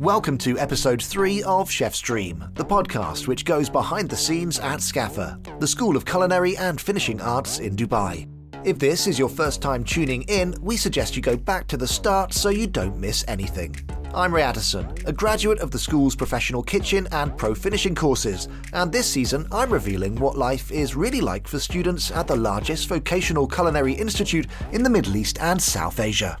Welcome to episode 3 of Chef's Dream, the podcast which goes behind the scenes at SCAFA, the School of Culinary and Finishing Arts in Dubai. If this is your first time tuning in, we suggest you go back to the start so you don't miss anything. I'm Ray Addison, a graduate of the school's professional kitchen and pro finishing courses, and this season I'm revealing what life is really like for students at the largest vocational culinary institute in the Middle East and South Asia.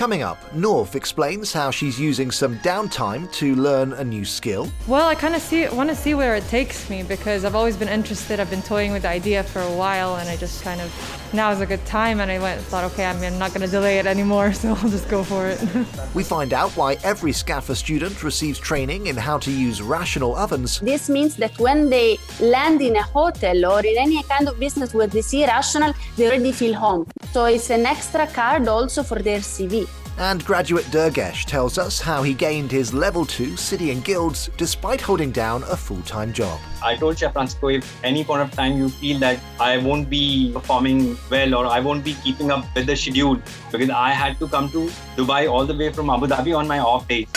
Coming up, Nourf explains how she's using some downtime to learn a new skill. Well, I kind of see want to see where it takes me because I've always been interested. I've been toying with the idea for a while, and I just kind of now is a good time. And I went thought, okay, I mean, I'm not going to delay it anymore, so I'll just go for it. we find out why every SCAFA student receives training in how to use rational ovens. This means that when they land in a hotel or in any kind of business where they see rational, they already feel home. So it's an extra card also for their CV. And graduate Durgesh tells us how he gained his level 2 City and Guilds despite holding down a full time job. I told Chef Francisco if any point of time you feel that I won't be performing well or I won't be keeping up with the schedule because I had to come to Dubai all the way from Abu Dhabi on my off days.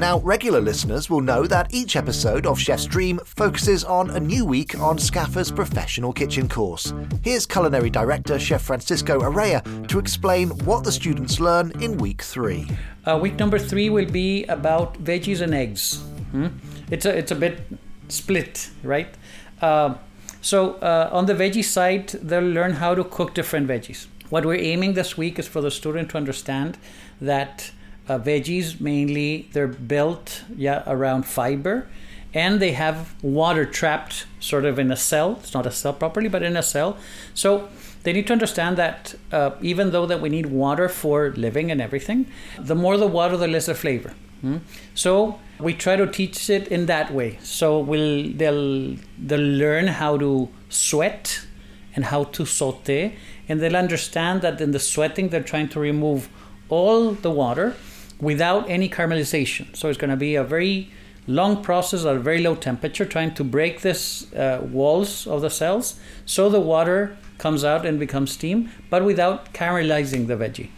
Now, regular listeners will know that each episode of Chef's Dream focuses on a new week on SCAFA's professional kitchen course. Here's culinary director Chef Francisco Araya to explain what the students learn in week three. Uh, week number three will be about veggies and eggs. Hmm? It's a it's a bit split, right? Uh, so uh, on the veggie side, they'll learn how to cook different veggies. What we're aiming this week is for the student to understand that uh, veggies mainly. They're built yeah around fiber and they have water trapped sort of in a cell. It's not a cell properly but in a cell. So they need to understand that uh, even though that we need water for living and everything the more the water the less the flavor. Hmm? so we try to teach it in that way. So we'll they'll they'll learn how to sweat and how to saute and they'll understand that in the sweating they're trying to remove all the water without any caramelization. So it's going to be a very long process at a very low temperature, trying to break this uh, walls of the cells so the water comes out and becomes steam, but without caramelizing the veggie.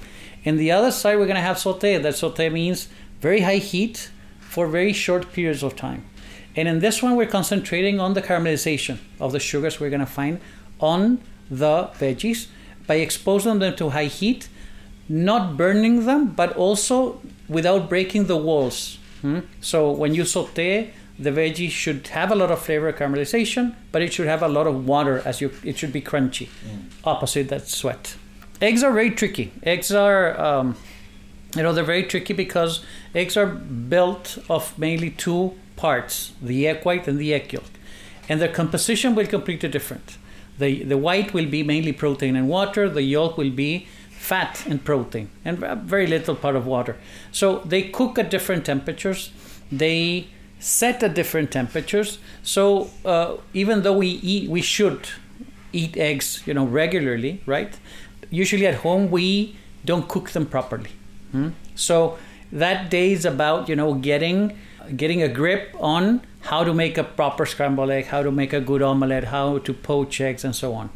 In the other side, we're going to have saute. That saute means very high heat for very short periods of time. And in this one, we're concentrating on the caramelization of the sugars we're going to find on the veggies by exposing them to high heat not burning them, but also without breaking the walls. Hmm? So when you saute, the veggie should have a lot of flavor caramelization, but it should have a lot of water as you. It should be crunchy. Mm. Opposite that sweat. Eggs are very tricky. Eggs are, um, you know, they're very tricky because eggs are built of mainly two parts: the egg white and the egg yolk, and their composition will completely different. The the white will be mainly protein and water. The yolk will be fat and protein and very little part of water. So they cook at different temperatures. They set at different temperatures. So uh, even though we eat, we should eat eggs, you know, regularly, right? Usually at home we don't cook them properly. Hmm? So that day is about you know getting getting a grip on how to make a proper scrambled egg, how to make a good omelette, how to poach eggs, and so on.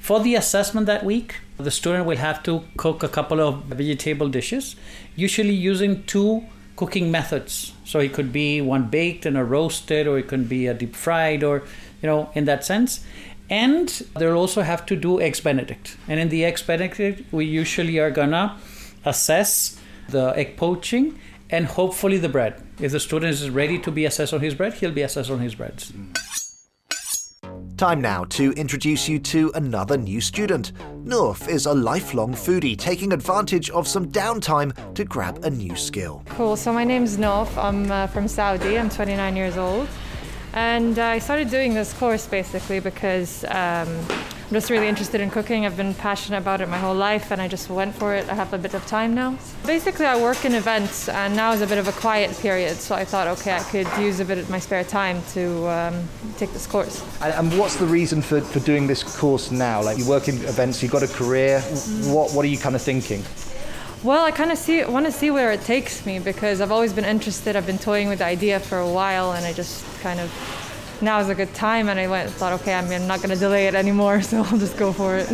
For the assessment that week, the student will have to cook a couple of vegetable dishes, usually using two cooking methods. So it could be one baked and a roasted, or it could be a deep fried, or you know, in that sense. And they'll also have to do eggs Benedict. And in the eggs Benedict, we usually are gonna assess the egg poaching and hopefully the bread. If the student is ready to be assessed on his bread, he'll be assessed on his breads. Mm. Time now to introduce you to another new student. Nourf is a lifelong foodie taking advantage of some downtime to grab a new skill. Cool, so my name's Nourf. I'm uh, from Saudi. I'm 29 years old. And I started doing this course basically because um, I'm just really interested in cooking. I've been passionate about it my whole life and I just went for it. I have a bit of time now. Basically, I work in events and now is a bit of a quiet period. So I thought, okay, I could use a bit of my spare time to um, take this course. And, and, what's the reason for, for doing this course now? Like you work in events, you've got a career. What, what are you kind of thinking? Well, I kind of see want to see where it takes me because I've always been interested. I've been toying with the idea for a while, and I just kind of now is a good time, and I went thought, okay, I mean, I'm not going to delay it anymore, so I'll just go for it.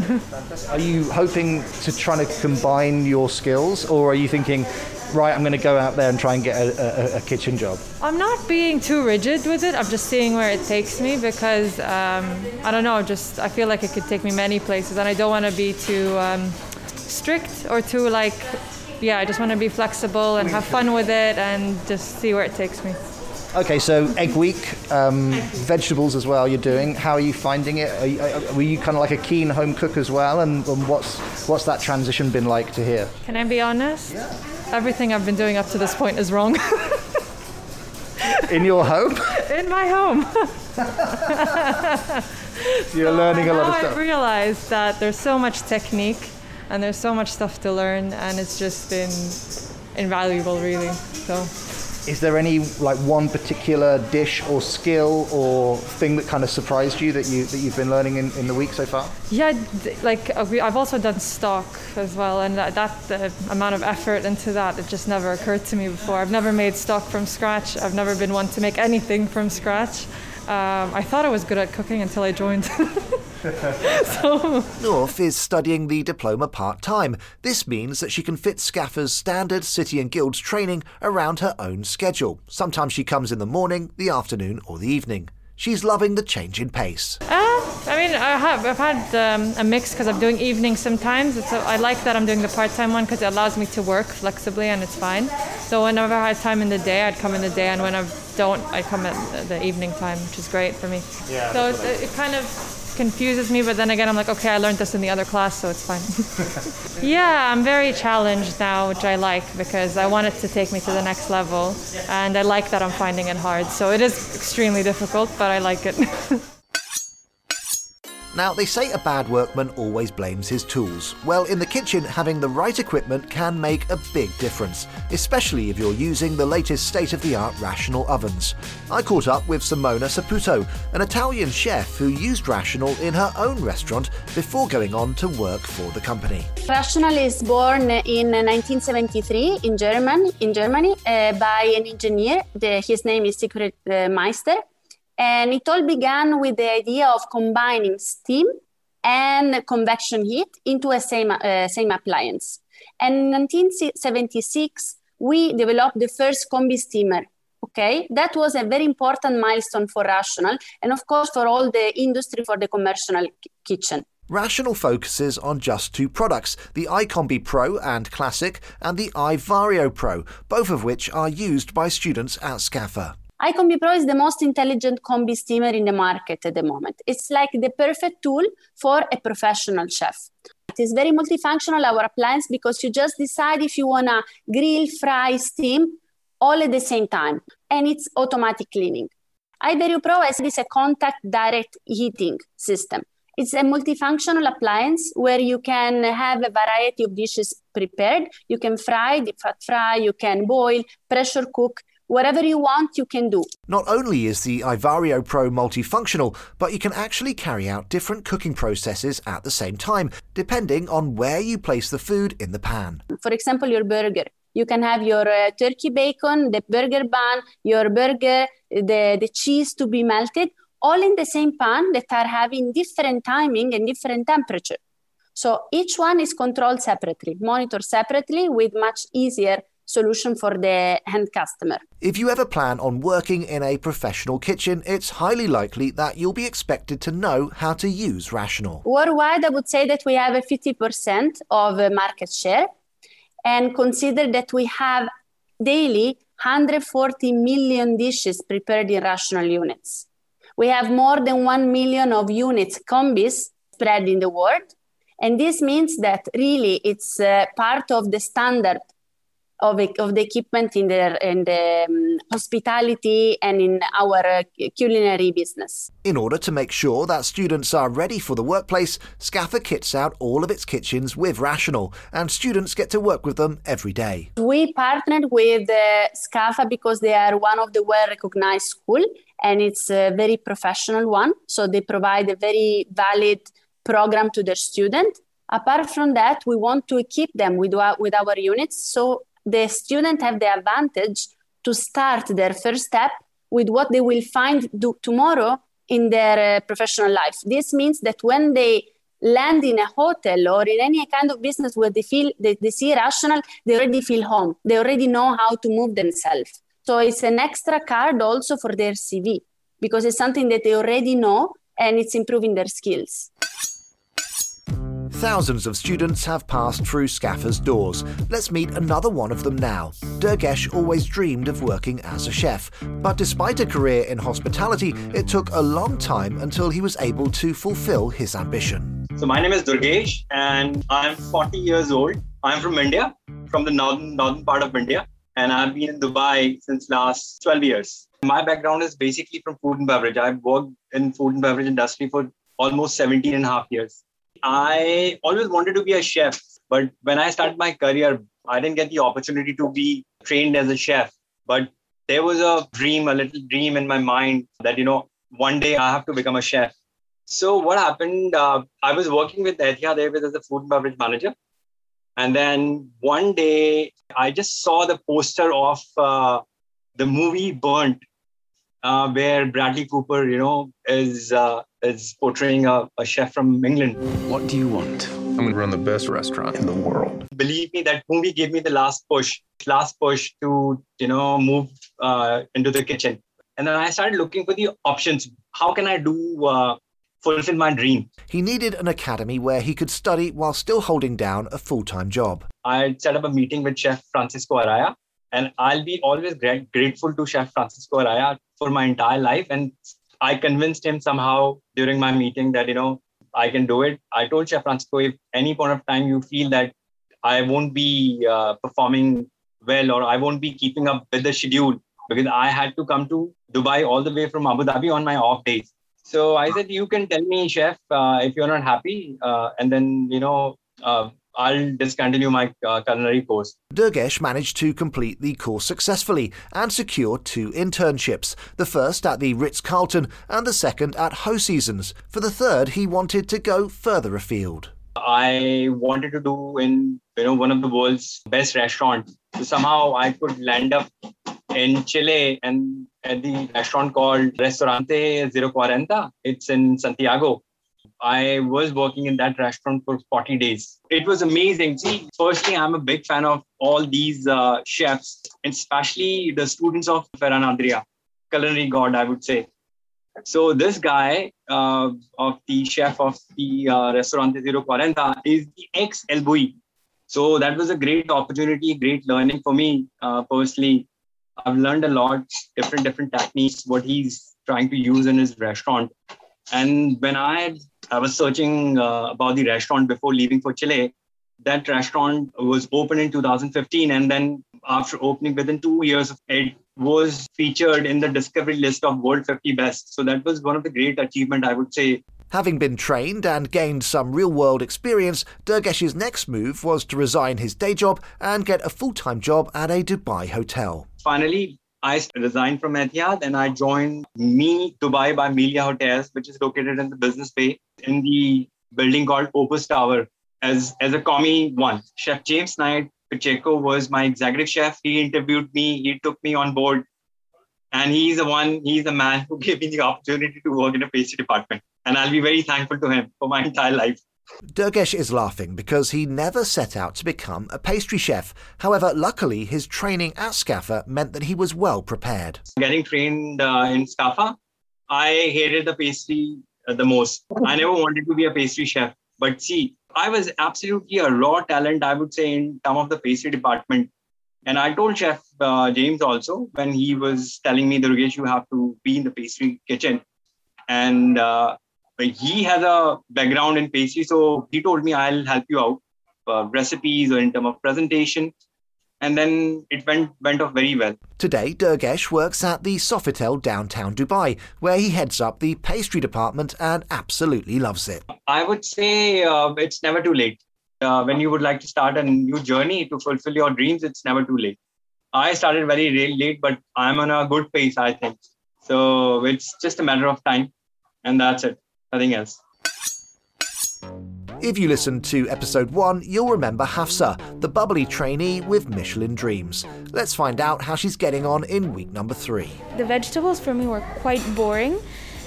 Are you hoping to try to combine your skills, or are you thinking, right, I'm going to go out there and try and get a, a, a kitchen job? I'm not being too rigid with it. I'm just seeing where it takes me because um, I don't know. Just I feel like it could take me many places, and I don't want to be too um, strict or too like. Yeah, I just want to be flexible and have fun with it, and just see where it takes me. Okay, so egg week, um, vegetables as well. You're doing. How are you finding it? Are you, are, were you kind of like a keen home cook as well? And, and what's what's that transition been like to here? Can I be honest? Yeah. Everything I've been doing up to this point is wrong. In your home? In my home. so you're so learning a lot of stuff. I realized that there's so much technique and there's so much stuff to learn, and it's just been invaluable, really. So is there any like one particular dish or skill or thing that kind of surprised you that you that you've been learning in, in the week so far? Yeah, like uh, I've also done stock as well, and that, that the amount of effort into that it just never occurred to me before. I've never made stock from scratch. I've never been one to make anything from scratch. Um, I thought I was good at cooking until I joined. so. Nourf is studying the diploma part time. This means that she can fit SCAFA's standard City and Guilds training around her own schedule. Sometimes she comes in the morning, the afternoon, or the evening. She's loving the change in pace. Uh, I mean, I have, I've had um, a mix because I'm doing evenings sometimes. A, I like that I'm doing the part time one because it allows me to work flexibly and it's fine. So whenever I have time in the day, I'd come in the day, and when I don't, I come at the evening time, which is great for me. Yeah, so it, it kind of confuses me, but then again, I'm like, okay, I learned this in the other class, so it's fine. yeah, I'm very challenged now, which I like because I want it to take me to the next level, and I like that I'm finding it hard. So it is extremely difficult, but I like it. Now, they say a bad workman always blames his tools. Well, in the kitchen, having the right equipment can make a big difference, especially if you're using the latest state of the art Rational ovens. I caught up with Simona Saputo, an Italian chef who used Rational in her own restaurant before going on to work for the company. Rational is born in 1973 in German, in Germany uh, by an engineer. The, his name is Siegfried uh, Meister and it all began with the idea of combining steam and convection heat into a same, uh, same appliance. And in 1976, we developed the first combi steamer. Okay, that was a very important milestone for Rational and, of course, for all the industry for the commercial kitchen. Rational focuses on just two products, the iCombi Pro and Classic, and the iVario Pro, both of which are used by students at SCAFA iCombi Pro is the most intelligent combi steamer in the market at the moment. It's like the perfect tool for a professional chef. It is very multifunctional, our appliance, because you just decide if you want to grill, fry, steam, all at the same time. And it's automatic cleaning. iVario Pro is a contact direct heating system. It's a multifunctional appliance where you can have a variety of dishes prepared. You can fry, deep fat fry, you can boil, pressure cook, whatever you want, you can do. Not only is the iVario Pro multifunctional, but you can actually carry out different cooking processes at the same time, depending on where you place the food in the pan. For example, your burger. You can have your uh, turkey bacon, the burger bun, your burger, the, the cheese to be melted, all in the same pan that are having different timing and different temperature. So each one is controlled separately, monitored separately with much easier solution for the end customer. If you ever plan on working in a professional kitchen, it's highly likely that you'll be expected to know how to use Rational. Worldwide, I would say that we have a 50% of market share and consider that we have daily 140 million dishes prepared in Rational units. We have more than 1 million of units combis spread in the world. And this means that really it's uh, part of the standard of, of the equipment in the, in the um, hospitality and in our uh, culinary business. In order to make sure that students are ready for the workplace, SCAFA kits out all of its kitchens with Rational, and students get to work with them every day. We partnered with uh, SCAFA because they are one of the well-recognized school, and it's a very professional one. So they provide a very valid program to their student. Apart from that, we want to equip them with, with our units so the student have the advantage to start their first step with what they will find do tomorrow in their uh, professional life. This means that when they land in a hotel or in any kind of business where they feel they, they see rational, they already feel home. They already know how to move themselves. So it's an extra card also for their CV because it's something that they already know and it's improving their skills. Thousands of students have passed through SCAFA's doors. Let's meet another one of them now. Durgesh always dreamed of working as a chef, but despite a career in hospitality, it took a long time until he was able to fulfill his ambition. So my name is Durgesh and I'm 40 years old. I'm from India, from the northern northern part of India, and I've been in Dubai since last 12 years. My background is basically from food and beverage. I've worked in food and beverage industry for almost 17 and a half years. I always wanted to be a chef, but when I started my career, I didn't get the opportunity to be trained as a chef. But there was a dream, a little dream in my mind that, you know, one day I have to become a chef. So what happened? Uh, I was working with Etihad Airways as a food and beverage manager. And then one day I just saw the poster of uh, the movie Burnt, uh, where Bradley Cooper, you know, is uh, is portraying a, a chef from England. What do you want? I'm going to run the best restaurant in the world. Believe me, that movie gave me the last push, last push to you know move uh, into the kitchen. And then I started looking for the options. How can I do uh, fulfill my dream? He needed an academy where he could study while still holding down a full time job. I set up a meeting with Chef Francisco Araya, and I'll be always grateful to Chef Francisco Araya for my entire life. And I convinced him somehow during my meeting that, you know, I can do it. I told Chef Francisco, if any point of time you feel that I won't be uh, performing well or I won't be keeping up with the schedule because I had to come to Dubai all the way from Abu Dhabi on my off days. So I said, you can tell me, chef, uh, if you're not happy, uh, and then you know uh, I'll discontinue my uh, culinary course. Durgesh managed to complete the course successfully and secure two internships, the first at the Ritz Carlton and the second at Four Seasons. For the third, he wanted to go further afield. I wanted to do in you know one of the world's best restaurants. So somehow I could land up in Chile and at the restaurant called Restaurante Zero Cuarenta. It's in Santiago. I was working in that restaurant for 40 days. It was amazing. See, firstly, I'm a big fan of all these uh, chefs, especially the students of Ferran Adrià, culinary god, I would say. So this guy uh, of the chef of the uh, Restaurante Zero Cuarenta is the ex El Bulli. So that was a great opportunity, great learning for me uh, personally. I've learned a lot, different different techniques, what he's trying to use in his restaurant. And when I I was searching uh, about the restaurant before leaving for Chile, that restaurant was opened in 2015, and then after opening within two years, it was featured in the discovery list of world 50 best. So that was one of the great achievement I would say Having been trained and gained some real world experience, Durgesh's next move was to resign his day job and get a full time job at a Dubai hotel. Finally, I resigned from Etihad and I joined Me Dubai by Melia Hotels, which is located in the Business Bay in the building called Opus Tower as, as a commis one. Chef James Knight Pacheco was my executive chef. He interviewed me, he took me on board. And he's the one, he's the man who gave me the opportunity to work in a pastry department. And I'll be very thankful to him for my entire life. Durgesh is laughing because he never set out to become a pastry chef. However, luckily, his training at SCAFA meant that he was well prepared. Getting trained uh, in SCAFA, I hated the pastry the most. I never wanted to be a pastry chef. But see, I was absolutely a raw talent, I would say, in some of the pastry department. And I told Chef uh, James also when he was telling me, Durgesh, you have to be in the pastry kitchen. And uh, he has a background in pastry, so he told me I'll help you out, uh, recipes or in terms of presentation. And then it went went off very well. Today, Durgesh works at the Sofitel downtown Dubai, where he heads up the pastry department and absolutely loves it. I would say uh, it's never too late. Uh, when you would like to start a new journey to fulfill your dreams, it's never too late. I started very late, but I'm on a good pace, I think. So it's just a matter of time, and that's it nothing else. If you listened to episode 1, you'll remember Hafsa, the bubbly trainee with Michelin dreams. Let's find out how she's getting on in week number 3. The vegetables for me were quite boring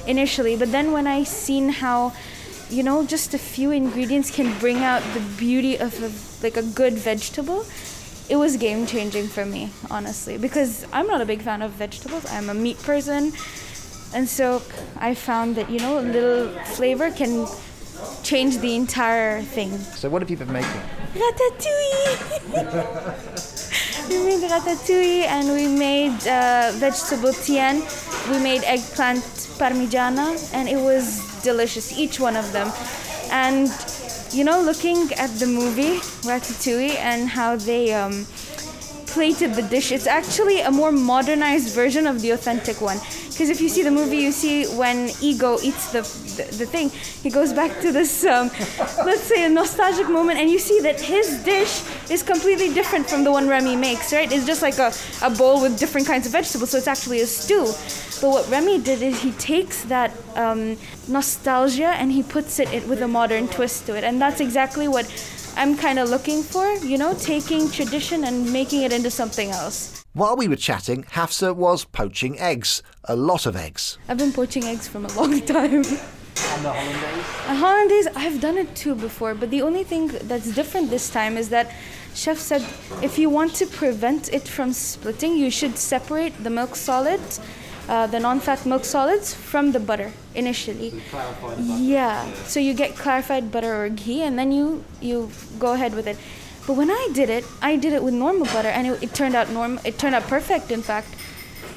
initially, but then when I seen how you know just a few ingredients can bring out the beauty of a, like a good vegetable it was game changing for me honestly because i'm not a big fan of vegetables i'm a meat person and so i found that you know a little flavor can change the entire thing. So what have you been making? ratatouille. We made ratatouille and we made uh, vegetable tian we made eggplant parmigiana and it was delicious each one of them. And you know looking at the movie ratatouille and how they um, plated the dish it's actually a more modernized version of the authentic one because if you see the movie you see when ego eats the the, the thing. He goes back to this um, let's say a nostalgic moment and you see that his dish is completely different from the one remy makes right? It's just like a, a bowl with different kinds of vegetables so it's actually a stew. But what remy did is he takes that um, nostalgia and he puts it in- with a modern twist to it. And that's exactly what i'm kind of looking for you know taking tradition and making it into something else While we were chatting, Hafsa was poaching eggs. A lot of eggs. I've been poaching eggs from a long time. And the hollandaise? A hollandaise, I've done it too before, but the only thing that's different this time is that chef said if you want to prevent it from splitting, you should separate the milk solids, uh, the non-fat milk solids, from the butter initially. Yeah, so you get clarified butter or ghee, and then you you go ahead with it. But when I did it, I did it with normal butter, and it, it turned out norm. It turned out perfect, in fact.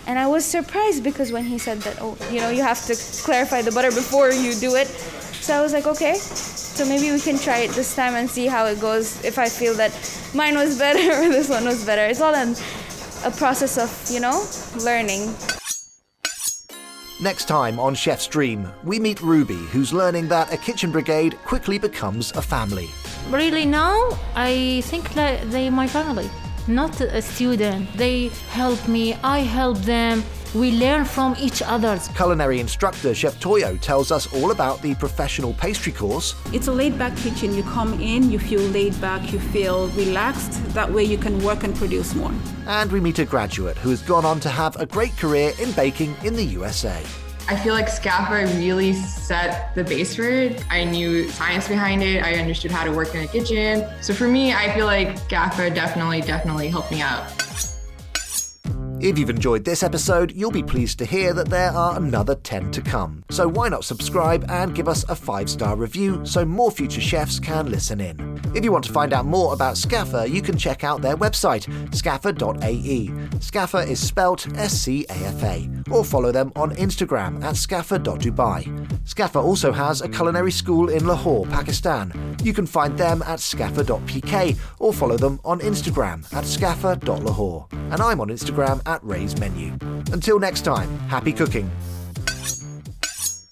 And I was surprised because when he said that, oh, you know, you have to clarify the butter before you do it. So I was like, okay, so maybe we can try it this time and see how it goes. If I feel that mine was better or this one was better, it's all a process of, you know, learning. Next time on Chef's Dream, we meet Ruby, who's learning that a kitchen brigade quickly becomes a family. Really now, I think that they my family, not a student. They help me, I help them. We learn from each other. Culinary instructor Chef Toyo tells us all about the professional pastry course, It's a laid back kitchen. You come in, you feel laid back, you feel relaxed. That way you can work and produce more. and we meet a graduate who has gone on to have a great career in baking in the USA. I feel like SCAFA really set the base for it. I knew science behind it. I understood how to work in a kitchen. So for me, I feel like SCAFA definitely, definitely helped me out. If you've enjoyed this episode, you'll be pleased to hear that there are another 10 to come. So why not subscribe and give us a 5 star review so more future chefs can listen in? If you want to find out more about SCAFA, you can check out their website, scaffa.ae. SCAFA is spelt S C A F A, or follow them on Instagram at scaffa.dubai. SCAFA also has a culinary school in Lahore, Pakistan. You can find them at scaffa.pk or follow them on Instagram at scaffa.lahore. And I'm on Instagram at Ray's Menu. Until next time, happy cooking